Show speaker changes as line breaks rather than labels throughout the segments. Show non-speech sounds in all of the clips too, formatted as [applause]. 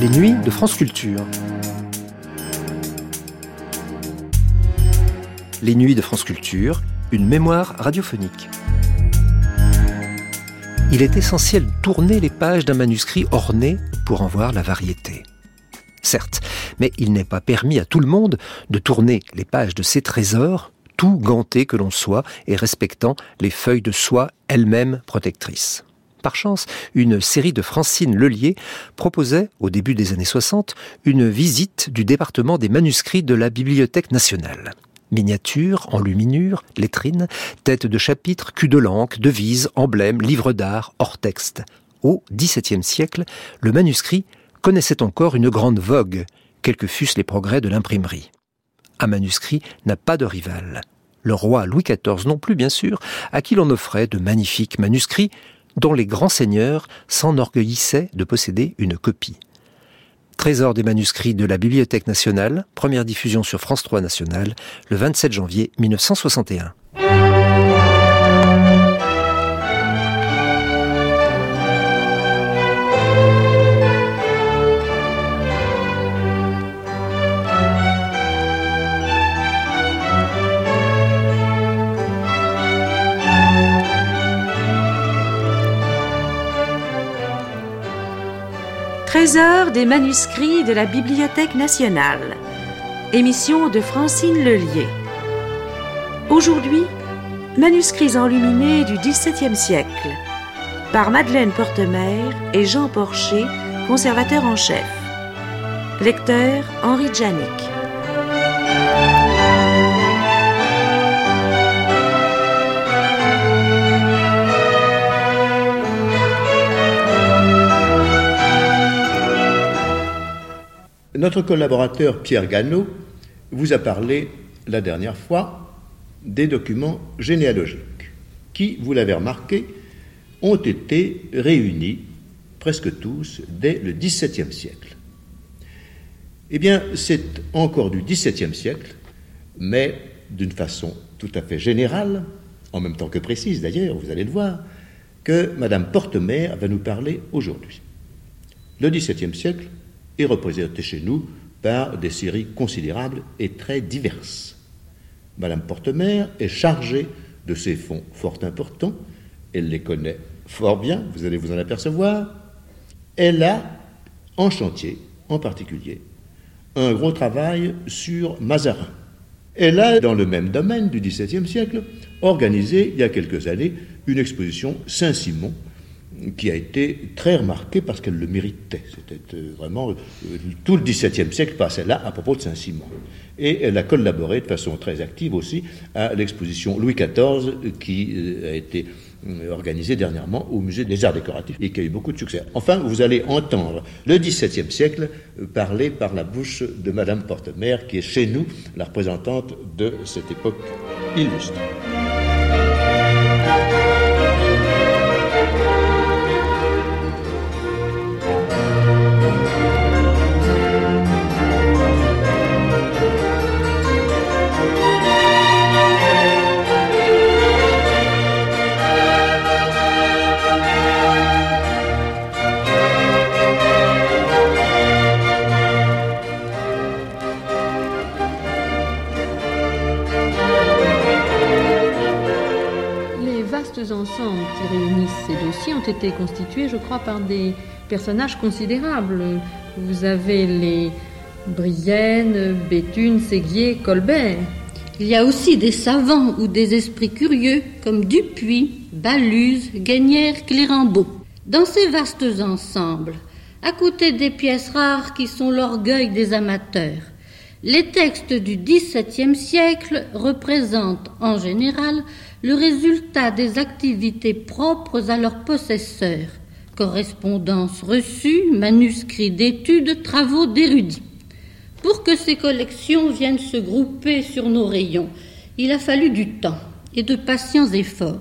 Les nuits de France Culture. Les nuits de France Culture, une mémoire radiophonique. Il est essentiel de tourner les pages d'un manuscrit orné pour en voir la variété. Certes, mais il n'est pas permis à tout le monde de tourner les pages de ces trésors, tout ganté que l'on soit et respectant les feuilles de soie elles-mêmes protectrices. Par chance, une série de Francine Lelier proposait, au début des années 60, une visite du département des manuscrits de la Bibliothèque nationale. Miniatures, enluminures, lettrines, têtes de chapitre, cul de langue, devises, emblèmes, livres d'art, hors texte. Au XVIIe siècle, le manuscrit connaissait encore une grande vogue, quels que fussent les progrès de l'imprimerie. Un manuscrit n'a pas de rival. Le roi Louis XIV non plus, bien sûr, à qui l'on offrait de magnifiques manuscrits dont les grands seigneurs s'enorgueillissaient de posséder une copie. Trésor des manuscrits de la Bibliothèque nationale, première diffusion sur France 3 National, le 27 janvier 1961.
Trésor des manuscrits de la Bibliothèque nationale. Émission de Francine Lelier. Aujourd'hui, manuscrits enluminés du XVIIe siècle. Par Madeleine Portemer et Jean Porcher, conservateur en chef. Lecteur Henri Janik.
Notre collaborateur Pierre Gannot vous a parlé la dernière fois des documents généalogiques qui, vous l'avez remarqué, ont été réunis presque tous dès le XVIIe siècle. Eh bien, c'est encore du XVIIe siècle, mais d'une façon tout à fait générale, en même temps que précise d'ailleurs, vous allez le voir, que Madame Portemer va nous parler aujourd'hui. Le XVIIe siècle, est représenté chez nous par des séries considérables et très diverses. Madame Portemer est chargée de ces fonds fort importants, elle les connaît fort bien, vous allez vous en apercevoir. Elle a en chantier, en particulier, un gros travail sur Mazarin. Elle a, dans le même domaine du XVIIe siècle, organisé, il y a quelques années, une exposition Saint-Simon qui a été très remarquée parce qu'elle le méritait. C'était euh, vraiment euh, tout le XVIIe siècle passait là à propos de Saint-Simon. Et elle a collaboré de façon très active aussi à l'exposition Louis XIV qui euh, a été organisée dernièrement au musée des arts décoratifs et qui a eu beaucoup de succès. Enfin, vous allez entendre le XVIIe siècle parler par la bouche de Madame Portemer, qui est chez nous la représentante de cette époque illustre.
Ont été constitués, je crois, par des personnages considérables. Vous avez les Brienne, Béthune, Séguier, Colbert.
Il y a aussi des savants ou des esprits curieux comme Dupuis, Baluse, Gagnère, Clérambault. Dans ces vastes ensembles, à côté des pièces rares qui sont l'orgueil des amateurs, les textes du XVIIe siècle représentent en général le résultat des activités propres à leurs possesseurs, correspondances reçues, manuscrits d'études, travaux d'érudits. Pour que ces collections viennent se grouper sur nos rayons, il a fallu du temps et de patients efforts.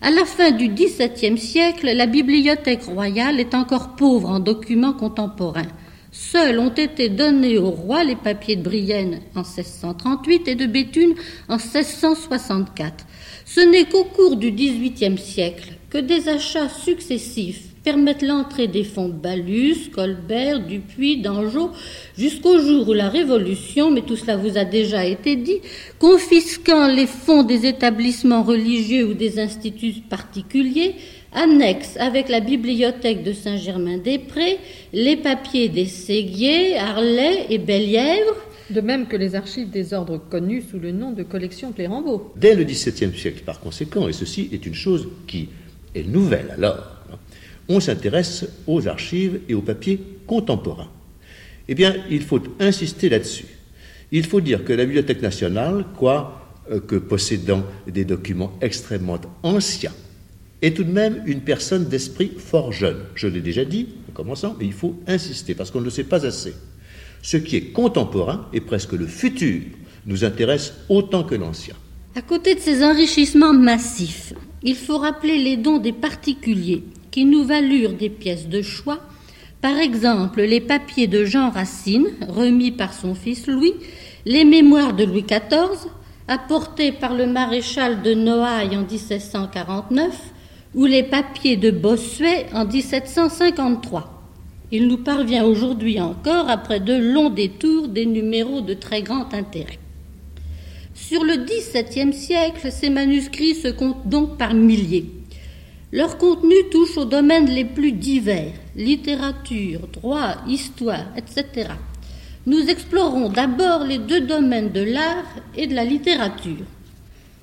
À la fin du XVIIe siècle, la bibliothèque royale est encore pauvre en documents contemporains. Seuls ont été donnés au roi les papiers de Brienne en 1638 et de Béthune en 1664. Ce n'est qu'au cours du XVIIIe siècle que des achats successifs permettent l'entrée des fonds Balus, Colbert, Dupuis, Dangeau, jusqu'au jour où la Révolution, mais tout cela vous a déjà été dit, confisquant les fonds des établissements religieux ou des instituts particuliers, annexe avec la bibliothèque de Saint-Germain-des-Prés les papiers des Séguiers, Harlay et Bellièvre,
de même que les archives des ordres connus sous le nom de collection Clérambault.
Dès le XVIIe siècle, par conséquent, et ceci est une chose qui est nouvelle alors, on s'intéresse aux archives et aux papiers contemporains. Eh bien, il faut insister là-dessus. Il faut dire que la Bibliothèque nationale, quoi euh, que possédant des documents extrêmement anciens, est tout de même une personne d'esprit fort jeune. Je l'ai déjà dit en commençant, mais il faut insister parce qu'on ne le sait pas assez. Ce qui est contemporain et presque le futur nous intéresse autant que l'ancien.
À côté de ces enrichissements massifs, il faut rappeler les dons des particuliers qui nous valurent des pièces de choix, par exemple les papiers de Jean Racine, remis par son fils Louis, les mémoires de Louis XIV, apportés par le maréchal de Noailles en 1749, ou les papiers de Bossuet en 1753. Il nous parvient aujourd'hui encore, après de longs détours, des numéros de très grand intérêt. Sur le XVIIe siècle, ces manuscrits se comptent donc par milliers. Leur contenu touche aux domaines les plus divers, littérature, droit, histoire, etc. Nous explorons d'abord les deux domaines de l'art et de la littérature.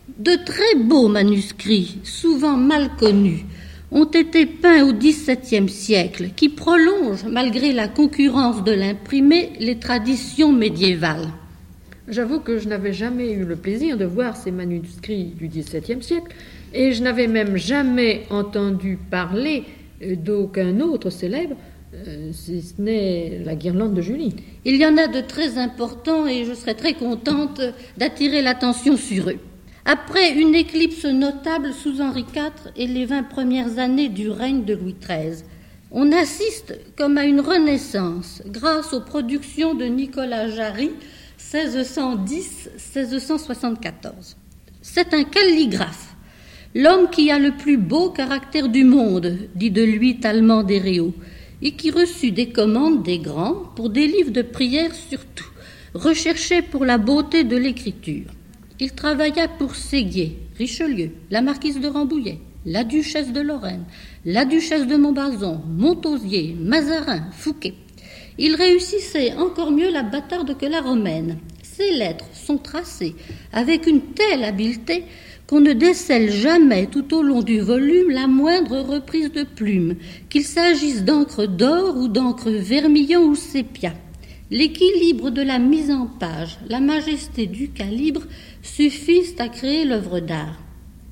De très beaux manuscrits, souvent mal connus, ont été peints au XVIIe siècle, qui prolongent, malgré la concurrence de l'imprimé, les traditions médiévales.
J'avoue que je n'avais jamais eu le plaisir de voir ces manuscrits du XVIIe siècle, et je n'avais même jamais entendu parler euh, d'aucun autre célèbre, euh, si ce n'est la guirlande de Julie.
Il y en a de très importants et je serais très contente d'attirer l'attention sur eux. Après une éclipse notable sous Henri IV et les vingt premières années du règne de Louis XIII, on assiste comme à une renaissance grâce aux productions de Nicolas Jarry 1610-1674. C'est un calligraphe, l'homme qui a le plus beau caractère du monde, dit de lui Talmand d'Héréo, et qui reçut des commandes des grands pour des livres de prières surtout, recherchés pour la beauté de l'écriture. Il travailla pour Séguier, Richelieu, la marquise de Rambouillet, la duchesse de Lorraine, la duchesse de Montbazon, Montausier, Mazarin, Fouquet. Il réussissait encore mieux la bâtarde que la romaine. Ses lettres sont tracées avec une telle habileté qu'on ne décèle jamais tout au long du volume la moindre reprise de plume, qu'il s'agisse d'encre d'or ou d'encre vermillon ou sépia. L'équilibre de la mise en page, la majesté du calibre suffisent à créer l'œuvre d'art.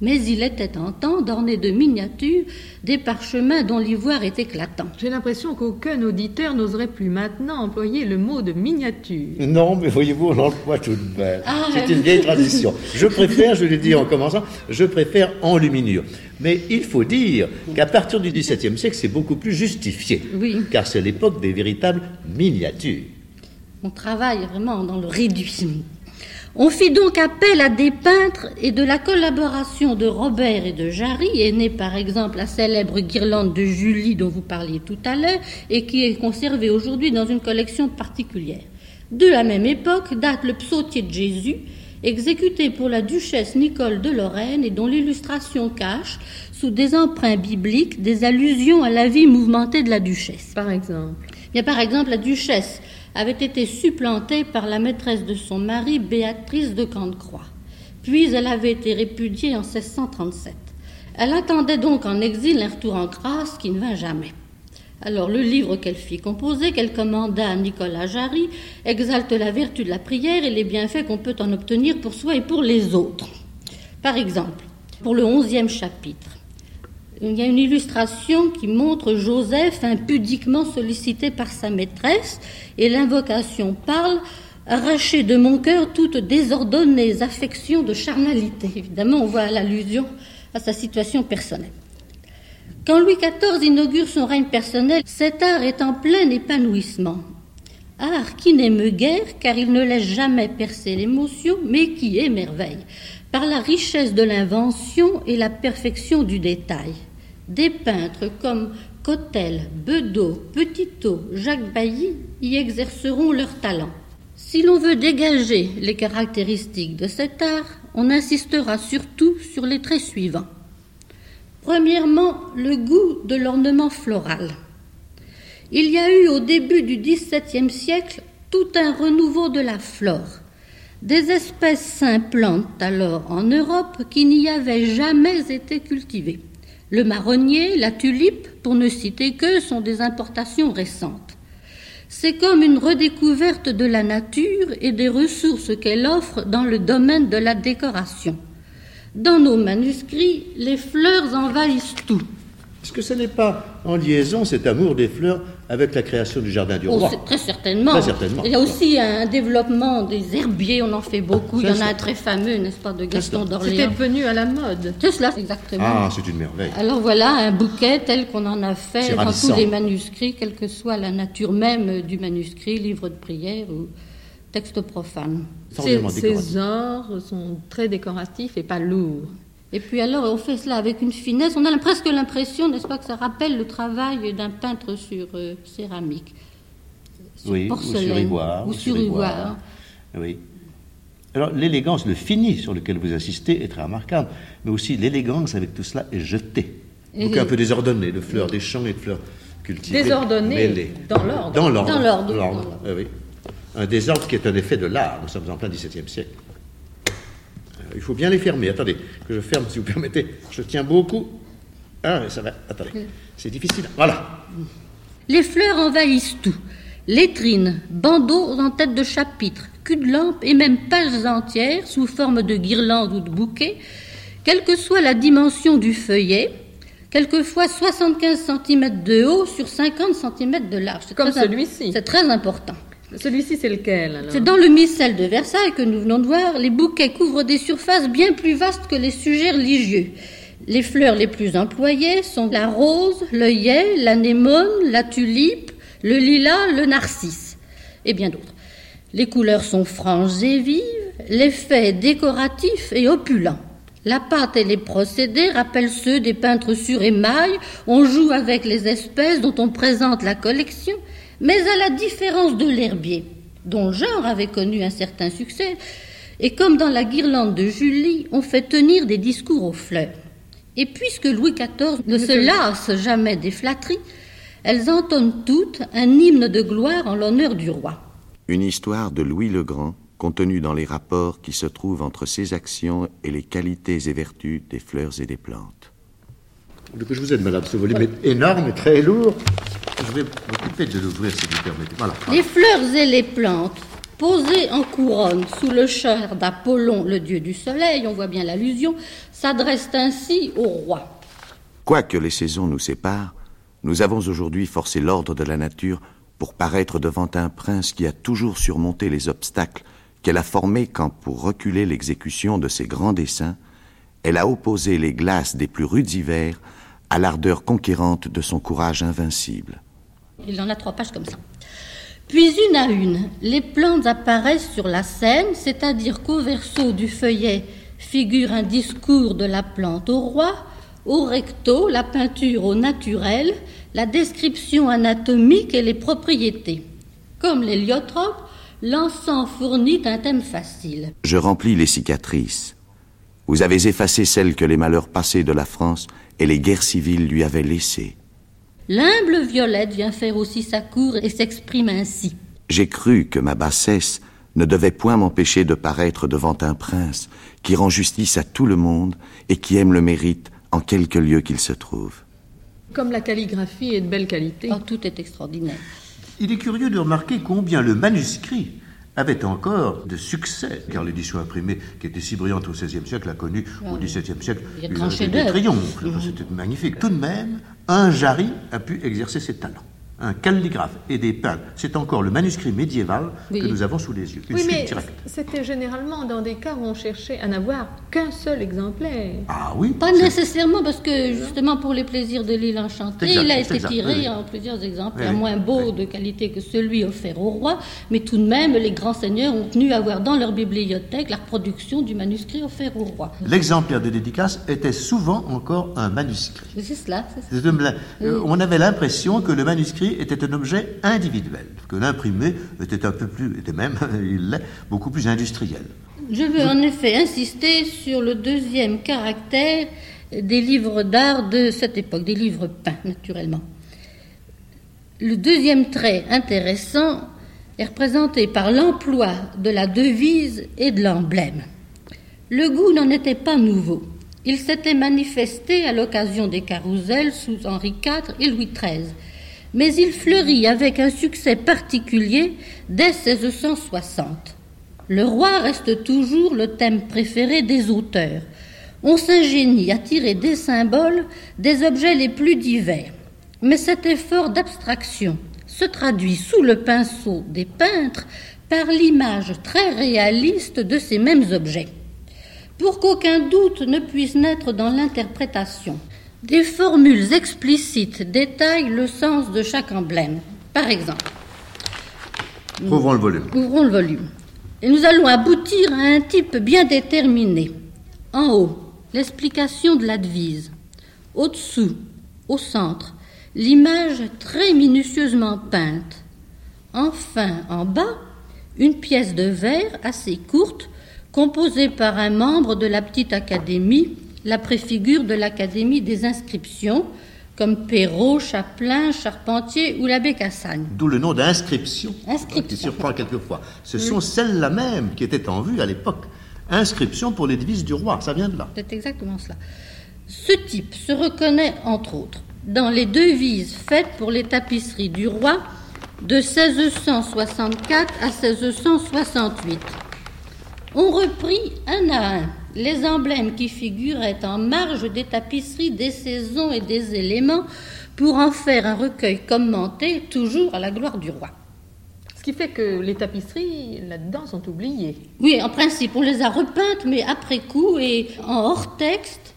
Mais il était en temps d'orner de miniatures des parchemins dont l'ivoire est éclatant.
J'ai l'impression qu'aucun auditeur n'oserait plus maintenant employer le mot de miniature.
Non, mais voyez-vous, on l'emploie tout de même. Ah, C'est une vieille tradition. Je préfère, je l'ai dit en commençant, je préfère enluminure. Mais il faut dire qu'à partir du XVIIe siècle, c'est beaucoup plus justifié.
Oui.
Car c'est l'époque des véritables miniatures.
On travaille vraiment dans le réduit. On fit donc appel à des peintres et de la collaboration de Robert et de Jarry est née par exemple la célèbre guirlande de Julie dont vous parliez tout à l'heure et qui est conservée aujourd'hui dans une collection particulière. De la même époque date le psautier de Jésus, exécuté pour la duchesse Nicole de Lorraine et dont l'illustration cache, sous des emprunts bibliques, des allusions à la vie mouvementée de la duchesse.
Par exemple
Bien, par exemple, la duchesse avait été supplantée par la maîtresse de son mari, Béatrice de Cantecroix. Puis elle avait été répudiée en 1637. Elle attendait donc en exil un retour en grâce qui ne vint jamais. Alors le livre qu'elle fit composer, qu'elle commanda à Nicolas Jarry, exalte la vertu de la prière et les bienfaits qu'on peut en obtenir pour soi et pour les autres. Par exemple, pour le onzième chapitre, il y a une illustration qui montre Joseph impudiquement sollicité par sa maîtresse et l'invocation parle Arracher de mon cœur toutes désordonnées affections de charnalité. Évidemment, on voit l'allusion à sa situation personnelle. Quand Louis XIV inaugure son règne personnel, cet art est en plein épanouissement. Art qui n'aime guère car il ne laisse jamais percer l'émotion, mais qui émerveille par la richesse de l'invention et la perfection du détail. Des peintres comme Cotel, Bedeau, Petitot, Jacques Bailly y exerceront leur talent. Si l'on veut dégager les caractéristiques de cet art, on insistera surtout sur les traits suivants. Premièrement, le goût de l'ornement floral. Il y a eu au début du XVIIe siècle tout un renouveau de la flore. Des espèces s'implantent alors en Europe qui n'y avaient jamais été cultivées. Le marronnier, la tulipe, pour ne citer que, sont des importations récentes. C'est comme une redécouverte de la nature et des ressources qu'elle offre dans le domaine de la décoration. Dans nos manuscrits, les fleurs envahissent tout.
Est-ce que ce n'est pas en liaison cet amour des fleurs avec la création du jardin du
Oh,
roi
c'est très certainement.
Très certainement.
Il y a aussi un développement des herbiers, on en fait beaucoup. Il y en a un très fameux, n'est-ce pas, de Gaston
ça.
C'était
d'Orléans.
devenu à la mode.
C'est cela, exactement.
Ah, c'est une merveille.
Alors voilà un bouquet tel qu'on en a fait dans tous les manuscrits, quelle que soit la nature même du manuscrit, livre de prière ou texte profane.
Ces, ces ors sont très décoratifs et pas lourds.
Et puis alors on fait cela avec une finesse, on a presque l'impression, n'est-ce pas, que ça rappelle le travail d'un peintre sur euh, céramique, sur
Oui, ou
porcelaine,
sur ivoire.
ou sur ivoire.
Oui. Alors, l'élégance, le fini sur lequel vous insistez est très remarquable, mais aussi l'élégance avec tout cela est jetée.
Et
Donc
oui.
un peu désordonné, de fleurs des champs et de fleurs cultivées.
Désordonné
mêlées.
dans l'ordre.
Dans l'ordre.
Dans l'ordre,
Dans
dans l'ordre.
Oui, oui. Un désordre qui est un effet de l'art. Nous sommes en plein XVIIe siècle. Il faut bien les fermer. Attendez, que je ferme si vous permettez. Je tiens beaucoup. Ah, mais ça va. Attendez. C'est difficile. Voilà.
Les fleurs envahissent tout. Lettrines, bandeaux en tête de chapitre, cul de lampe et même pages entières sous forme de guirlandes ou de bouquets, quelle que soit la dimension du feuillet, quelquefois 75 cm de haut sur 50 cm de large. C'est
Comme celui-ci.
C'est très important.
Celui-ci, c'est lequel
C'est dans le missel de Versailles que nous venons de voir, les bouquets couvrent des surfaces bien plus vastes que les sujets religieux. Les fleurs les plus employées sont la rose, l'œillet, l'anémone, la tulipe, le lilas, le narcisse, et bien d'autres. Les couleurs sont franches et vives, l'effet décoratif et opulent. La pâte et les procédés rappellent ceux des peintres sur émail, on joue avec les espèces dont on présente la collection, mais à la différence de l'herbier, dont le genre avait connu un certain succès, et comme dans la guirlande de Julie, on fait tenir des discours aux fleurs. Et puisque Louis XIV ne se [laughs] lasse jamais des flatteries, elles entonnent toutes un hymne de gloire en l'honneur du roi.
Une histoire de Louis le Grand contenue dans les rapports qui se trouvent entre ses actions et les qualités et vertus des fleurs et des plantes.
Que je vous aide, madame. Ce volume est énorme et très lourd. Je vais m'occuper de l'ouvrir si vous permettez. Voilà.
Les fleurs et les plantes, posées en couronne sous le char d'Apollon, le dieu du soleil, on voit bien l'allusion, s'adressent ainsi au roi.
Quoique les saisons nous séparent, nous avons aujourd'hui forcé l'ordre de la nature pour paraître devant un prince qui a toujours surmonté les obstacles qu'elle a formés quand, pour reculer l'exécution de ses grands desseins, elle a opposé les glaces des plus rudes hivers à l'ardeur conquérante de son courage invincible.
Il en a trois pages comme ça. Puis une à une, les plantes apparaissent sur la scène, c'est-à-dire qu'au verso du feuillet figure un discours de la plante au roi, au recto la peinture au naturel, la description anatomique et les propriétés. Comme l'héliotrope, l'encens fournit un thème facile.
Je remplis les cicatrices. Vous avez effacé celles que les malheurs passés de la France et les guerres civiles lui avaient laissées.
L'humble Violette vient faire aussi sa cour et s'exprime ainsi.
J'ai cru que ma bassesse ne devait point m'empêcher de paraître devant un prince qui rend justice à tout le monde et qui aime le mérite en quelque lieu qu'il se trouve.
Comme la calligraphie est de belle qualité.
Oh, tout est extraordinaire.
Il est curieux de remarquer combien le manuscrit avait encore de succès, car l'édition imprimée, qui était si brillante au XVIe siècle, a connu au XVIIe siècle des triomphes. C'était magnifique. Tout de même, un Jarry a pu exercer ses talents. Un calligraphe et des peintres. C'est encore le manuscrit médiéval
Oui.
que nous avons sous les yeux. Une
Oui, mais
directe.
c'était généralement dans des cas où on cherchait à n'avoir qu'un seul exemplaire.
Ah oui
Pas nécessairement parce que justement pour les plaisirs de l'île enchantée,
Exact,
il a été
exact,
tiré
oui,
en plusieurs exemplaires
Oui,
moins beaux de qualité que celui offert au roi, mais tout de même les grands seigneurs ont tenu à avoir dans leur bibliothèque la reproduction du manuscrit offert au roi.
L'exemplaire de dédicace était souvent encore un manuscrit.
C'est cela, c'est ça.
Euh, On avait l'impression que le manuscrit était un objet individuel, que l'imprimé était un peu plus, était même, [laughs] il l'est, beaucoup plus industriel.
Je veux en effet insister sur le deuxième caractère des livres d'art de cette époque, des livres peints naturellement. Le deuxième trait intéressant est représenté par l'emploi de la devise et de l'emblème. Le goût n'en était pas nouveau. Il s'était manifesté à l'occasion des carousels sous Henri IV et Louis XIII. Mais il fleurit avec un succès particulier dès 1660. Le roi reste toujours le thème préféré des auteurs. On s'ingénie à tirer des symboles des objets les plus divers. Mais cet effort d'abstraction se traduit sous le pinceau des peintres par l'image très réaliste de ces mêmes objets. Pour qu'aucun doute ne puisse naître dans l'interprétation, des formules explicites détaillent le sens de chaque emblème. Par exemple,
Ouvrons le volume.
Ouvrons le volume. Et nous allons aboutir à un type bien déterminé. En haut, l'explication de la devise. Au-dessous, au centre, l'image très minutieusement peinte. Enfin, en bas, une pièce de verre assez courte, composée par un membre de la petite académie, la préfigure de l'académie des inscriptions, comme Perrault, Chaplin, Charpentier ou l'abbé Cassagne.
D'où le nom d'inscription,
Inscription.
qui surprend quelquefois. Ce sont celles-là même qui étaient en vue à l'époque. Inscription pour les devises du roi, ça vient de là.
C'est exactement cela. Ce type se reconnaît, entre autres, dans les devises faites pour les tapisseries du roi de 1664 à 1668. On reprit un à un les emblèmes qui figuraient en marge des tapisseries des saisons et des éléments pour en faire un recueil commenté toujours à la gloire du roi.
Ce qui fait que les tapisseries, là-dedans, sont oubliées.
Oui, en principe, on les a repeintes, mais après coup et en hors texte,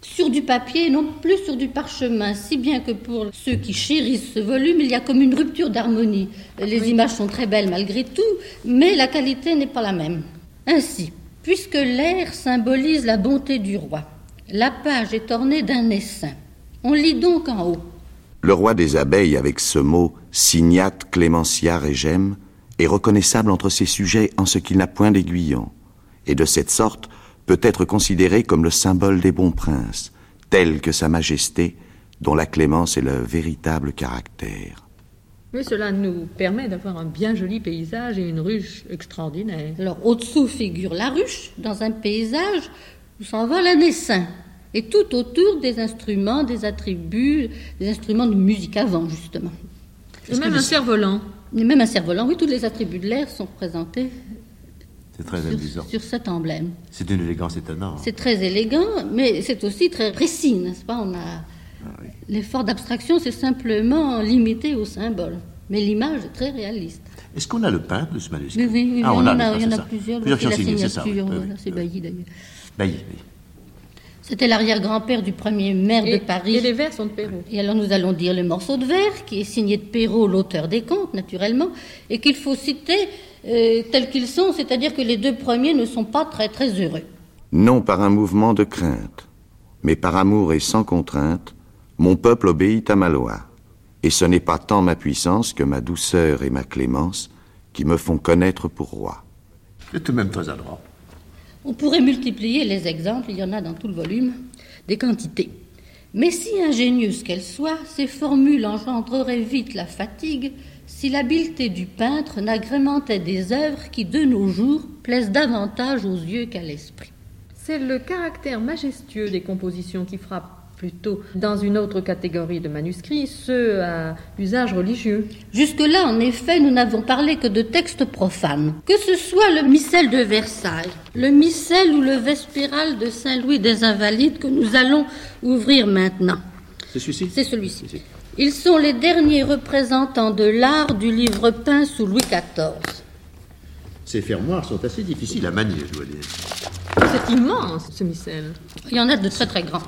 sur du papier, non plus sur du parchemin. Si bien que pour ceux qui chérissent ce volume, il y a comme une rupture d'harmonie. Les images sont très belles malgré tout, mais la qualité n'est pas la même. Ainsi, puisque l'air symbolise la bonté du roi, la page est ornée d'un essaim. On lit donc en haut.
Le roi des abeilles, avec ce mot signat clémentia regem, est reconnaissable entre ses sujets en ce qu'il n'a point d'aiguillon, et de cette sorte peut être considéré comme le symbole des bons princes, tel que sa majesté, dont la clémence est le véritable caractère.
Mais cela nous permet d'avoir un bien joli paysage et une ruche extraordinaire.
Alors au-dessous figure la ruche, dans un paysage où s'envole un essaim. Et tout autour des instruments, des attributs, des instruments de musique avant, justement.
Et même un cerf-volant.
Et même un cerf-volant, oui, tous les attributs de l'air sont présentés
C'est très amusant.
sur, sur cet emblème.
C'est d'une élégance étonnante.
C'est très élégant, mais c'est aussi très précis, n'est-ce pas? On a l'effort d'abstraction, c'est simplement limité au symbole, mais l'image est très réaliste.
Est-ce qu'on a le peintre de ce manuscrit
Oui, oui,
Ah,
on
on a,
en a- il y en a plusieurs.
Plusieurs qui signé, c'est ça. oui,
voilà, c'est. Bailly d'ailleurs.
Bailly, oui.
C'était l'arrière-grand-père du premier maire
Et,
de Paris.
et les vers sont de Perrault.
Et alors nous allons dire le morceau de verre, qui est signé de Perrault, l'auteur des contes, naturellement, et qu'il faut citer euh, tels qu'ils sont, c'est-à-dire que les deux premiers ne sont pas très très heureux.
Non par un mouvement de crainte, mais par amour et sans contrainte, mon peuple obéit à ma loi. Et ce n'est pas tant ma puissance que ma douceur et ma clémence qui me font connaître pour roi.
C'est tout de même très adroit.
On pourrait multiplier les exemples, il y en a dans tout le volume, des quantités. Mais si ingénieuses qu'elles soient, ces formules engendreraient vite la fatigue si l'habileté du peintre n'agrémentait des œuvres qui, de nos jours, plaisent davantage aux yeux qu'à l'esprit.
C'est le caractère majestueux des compositions qui frappe plutôt dans une autre catégorie de manuscrits, ceux à usage religieux.
Jusque-là, en effet, nous n'avons parlé que de textes profanes. Que ce soit le missel de Versailles, le missel ou le vespéral de Saint-Louis des Invalides que nous allons ouvrir maintenant.
C'est celui-ci?
C'est celui-ci.
Celui-ci.
Ils sont les derniers représentants de l'art du livre peint sous Louis XIV.
Ces fermoirs sont assez difficiles à manier, je dois dire.
C'est immense, ce missel.
Il y en a de très très grands.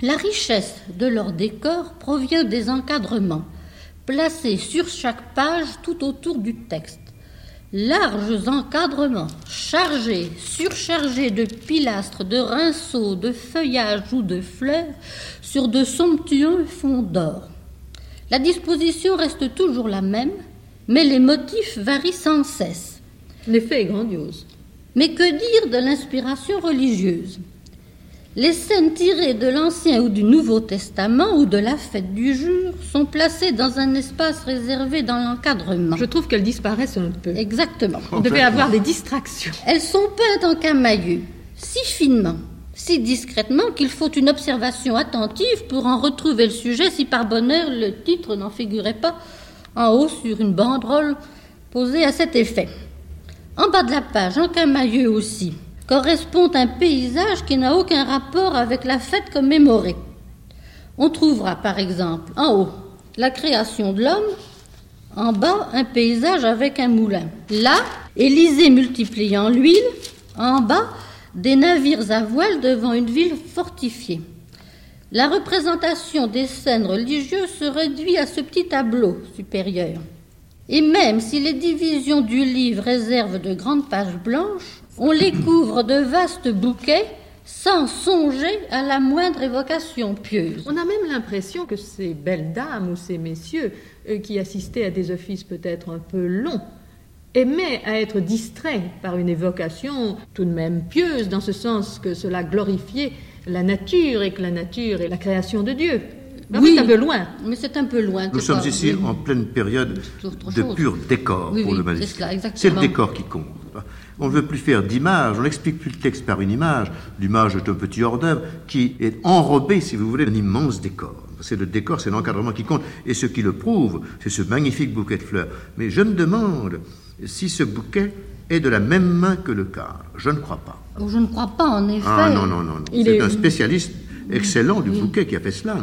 La richesse de leur décor provient des encadrements, placés sur chaque page tout autour du texte. Larges encadrements, chargés, surchargés de pilastres, de rinceaux, de feuillages ou de fleurs sur de somptueux fonds d'or. La disposition reste toujours la même, mais les motifs varient sans cesse.
L'effet est grandiose.
Mais que dire de l'inspiration religieuse? Les scènes tirées de l'Ancien ou du Nouveau Testament ou de la fête du jour sont placées dans un espace réservé dans l'encadrement.
Je trouve qu'elles disparaissent un peu.
Exactement.
On devait avoir des distractions.
Elles sont peintes en camailleux, si finement, si discrètement qu'il faut une observation attentive pour en retrouver le sujet si par bonheur le titre n'en figurait pas en haut sur une banderole posée à cet effet. En bas de la page, en camailleux aussi, correspond un paysage qui n'a aucun rapport avec la fête commémorée. On trouvera par exemple en haut la création de l'homme, en bas un paysage avec un moulin. Là, Élysée multipliant l'huile, en bas des navires à voile devant une ville fortifiée. La représentation des scènes religieuses se réduit à ce petit tableau supérieur. Et même si les divisions du livre réservent de grandes pages blanches, on les couvre de vastes bouquets sans songer à la moindre évocation pieuse.
On a même l'impression que ces belles dames ou ces messieurs euh, qui assistaient à des offices peut-être un peu longs aimaient à être distraits par une évocation tout de même pieuse, dans ce sens que cela glorifiait la nature et que la nature est la création de Dieu. Mais
Oui.
c'est un peu loin.
Mais c'est un peu loin.
Nous sommes
pas-
ici
oui.
en pleine période de
chose.
pur décor
Oui,
pour
oui,
le
c'est
manuscrit. C'est le décor qui compte. On ne veut plus faire d'image, on n'explique plus le texte par une image. L'image est un petit hors-d'œuvre qui est enrobé, si vous voulez, d'un immense décor. C'est le décor, c'est l'encadrement qui compte. Et ce qui le prouve, c'est ce magnifique bouquet de fleurs. Mais je me demande si ce bouquet est de la même main que le cadre. Je ne crois pas.
Oh, Je ne crois pas, en effet.
Ah non, non, non, non.
Il
C'est
est-
un spécialiste excellent du bouquet qui a fait cela.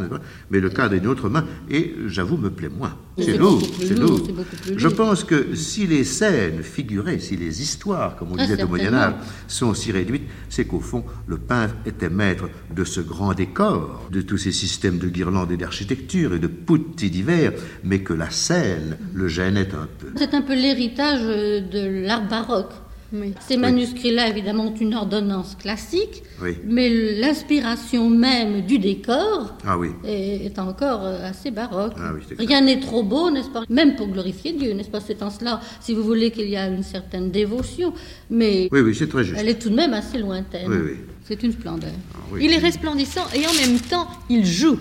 Mais le cadre est d'une autre main et, j'avoue, me plaît moins. C'est lourd, c'est
lourd,
Je pense que si les scènes figuraient, si les histoires, comme on
Très
disait au Moyen
certainement.
Âge, sont si réduites, c'est qu'au fond, le peintre était maître de ce grand décor, de tous ces systèmes de guirlandes et d'architecture et de putti divers, mais que la scène le gênait un peu.
C'est un peu l'héritage euh, de l'art baroque.
Oui.
Ces manuscrits-là, évidemment, ont une ordonnance classique,
Oui.
mais l'inspiration même du décor
Ah oui.
est, est encore euh, assez baroque.
Ah.
Rien n'est trop beau, n'est-ce pas? Même pour glorifier Dieu, n'est-ce pas? C'est en cela, si vous voulez, qu'il y a une certaine dévotion, mais
Oui, oui, c'est très juste.
elle est tout de même assez lointaine.
Oui, oui.
C'est une splendeur.
Ah oui.
Il est resplendissant et en même temps, il joue.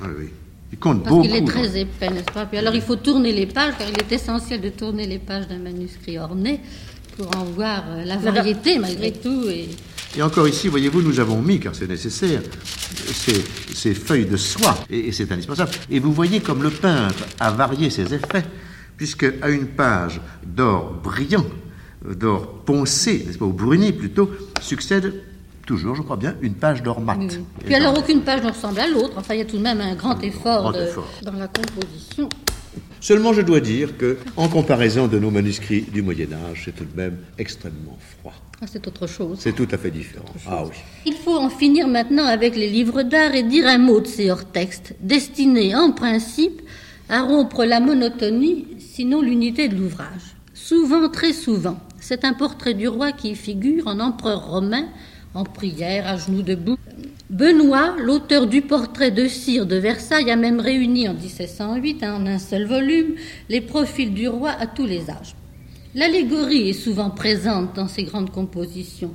Ah oui. Il compte
Parce
beaucoup.
qu'il est très épais, n'est-ce pas? Puis alors il faut tourner les pages, car il est essentiel de tourner les pages d'un manuscrit orné pour en voir euh, la variété malgré tout. Et...
Et encore ici, voyez-vous, nous avons mis, car c'est nécessaire, ces, ces feuilles de soie, et, et c'est indispensable. Et vous voyez comme le peintre a varié ses effets, puisque à une page d'or brillant, euh, d'or poncé, n'est-ce pas, ou bruni plutôt, succède toujours, je crois bien, une page d'or mat.
Oui.
Et
Puis alors aucune page ne ressemble à l'autre. Enfin, il y a tout de même un grand effort,
grand
de-
effort.
dans la composition.
Seulement, je dois dire que, en comparaison de nos manuscrits du Moyen Âge, c'est tout de même extrêmement froid.
Ah, c'est autre chose.
C'est tout à fait différent. Ah oui.
Il faut en finir maintenant avec les livres d'art et dire un mot de ces hors-textes, destinés en principe à rompre la monotonie, sinon l'unité de l'ouvrage. Souvent, très souvent, c'est un portrait du roi qui figure en empereur romain, en prière, à genoux debout. Benoît, l'auteur du portrait de cire de Versailles, a même réuni en 1708, en un seul volume, les profils du roi à tous les âges. L'allégorie est souvent présente dans ces grandes compositions.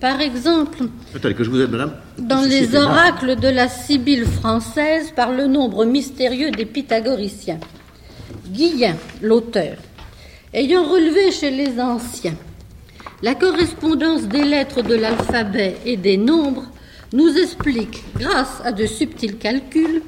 Par exemple,
Attendez, que je vous aide, madame.
dans les oracles de la Sibylle française par le nombre mystérieux des pythagoriciens. Guillain, l'auteur, ayant relevé chez les anciens la correspondance des lettres de l'alphabet et des nombres, nous explique, grâce à de subtils calculs,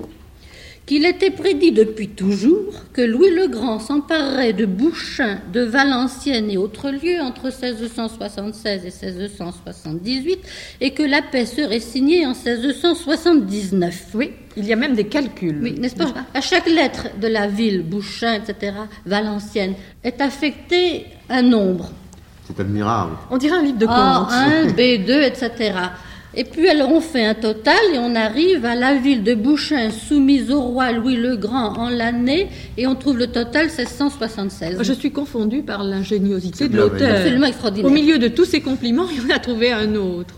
qu'il était prédit depuis toujours que Louis le Grand s'emparerait de Bouchain, de Valenciennes et autres lieux entre 1676 et 1678 et que la paix serait signée en 1679.
Oui, il y a même des calculs.
Oui, n'est-ce pas? À chaque lettre de la ville, Bouchain, etc., Valenciennes, est affecté un nombre.
C'est admirable.
On dirait un livre de
A,
comptes.
1, B2, etc. Et puis alors on fait un total et on arrive à la ville de Bouchain soumise au roi Louis le Grand en l'année et on trouve le total 1676.
Je suis confondue par l'ingéniosité de l'auteur.
Absolument extraordinaire.
Au milieu de tous ces compliments, il en a trouvé un autre.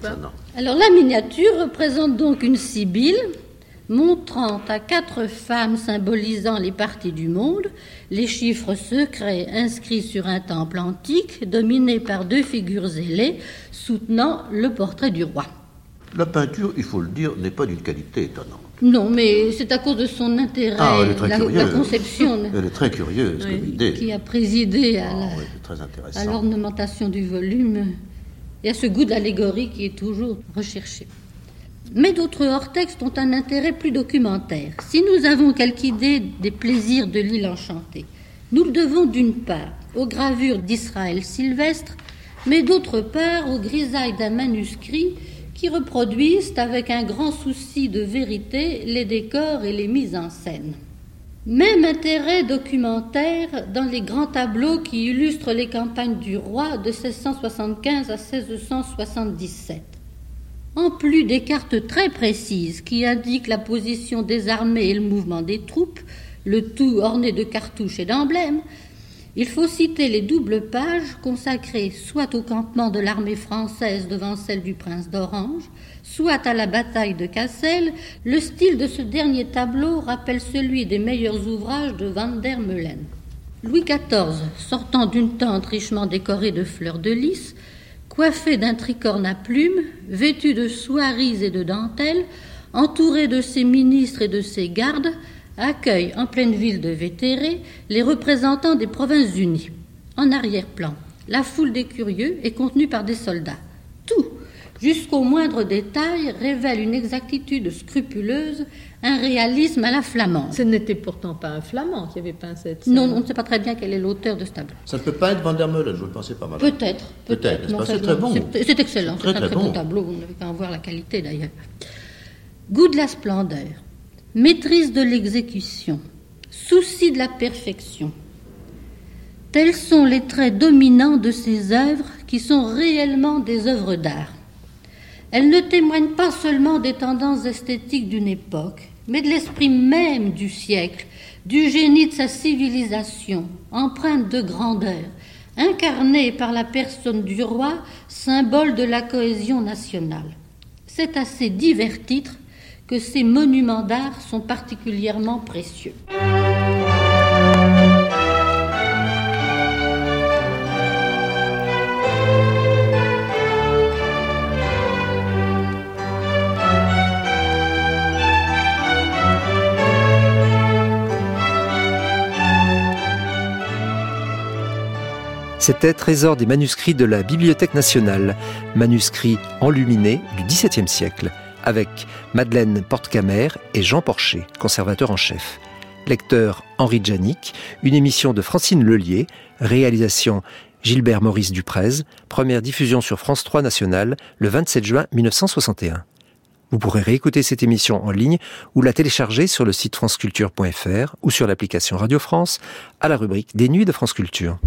pas
Alors la miniature représente donc une sibylle montrant à quatre femmes symbolisant les parties du monde, les chiffres secrets inscrits sur un temple antique dominé par deux figures ailées soutenant le portrait du roi.
La peinture, il faut le dire, n'est pas d'une qualité étonnante.
Non, mais c'est à cause de son intérêt,
Ah, elle est très
la, conception [laughs]
Elle est très curieuse
Oui.
comme idée.
qui a présidé à
Ah,
la- à l'ornementation du volume et à ce goût de l'allégorie qui est toujours recherché. Mais d'autres hors-textes ont un intérêt plus documentaire. Si nous avons quelque idée des plaisirs de l'île enchantée, nous le devons d'une part aux gravures d'Israël Sylvestre, mais d'autre part aux grisailles d'un manuscrit qui reproduisent avec un grand souci de vérité les décors et les mises en scène. Même intérêt documentaire dans les grands tableaux qui illustrent les campagnes du roi de 1675 à 1677. En plus des cartes très précises qui indiquent la position des armées et le mouvement des troupes, le tout orné de cartouches et d'emblèmes, il faut citer les doubles pages consacrées soit au campement de l'armée française devant celle du prince d'Orange, soit à la bataille de Cassel. Le style de ce dernier tableau rappelle celui des meilleurs ouvrages de Van der Meulen. Louis XIV, sortant d'une tente richement décorée de fleurs de lys, coiffé d'un tricorne à plumes, vêtu de soieries et de dentelles, entouré de ses ministres et de ses gardes, accueille en pleine ville de Vétéré les représentants des provinces unies. En arrière-plan, la foule des curieux est contenue par des soldats. Tout, jusqu'au moindre détail, révèle une exactitude scrupuleuse, un réalisme à la flamande.
Ce n'était pourtant pas un flamand qui avait peint cette scène.
Non, on ne sait pas très bien quel est l'auteur de ce tableau.
Ça ne peut pas être Van der Meulen, je ne le pensais pas mal.
Peut-être.
Peut-être, C'est très bon.
C'est excellent.
Très,
C'est un
très
très
bon.
tableau. Vous n'avez qu'à en voir la qualité d'ailleurs. Goût de la splendeur, maîtrise de l'exécution, souci de la perfection. Tels sont les traits dominants de ces œuvres qui sont réellement des œuvres d'art. Elles ne témoignent pas seulement des tendances esthétiques d'une époque, mais de l'esprit même du siècle, du génie de sa civilisation, empreinte de grandeur, incarnée par la personne du roi, symbole de la cohésion nationale. C'est à ces divers titres que ces monuments d'art sont particulièrement précieux.
C'était Trésor des manuscrits de la Bibliothèque nationale, manuscrits enluminés du XVIIe siècle, avec Madeleine Portecamer et Jean Porcher, conservateur en chef. Lecteur Henri Janik, une émission de Francine Lelier, réalisation Gilbert Maurice Duprez, première diffusion sur France 3 National le 27 juin 1961. Vous pourrez réécouter cette émission en ligne ou la télécharger sur le site franceculture.fr ou sur l'application Radio France à la rubrique des nuits de France Culture.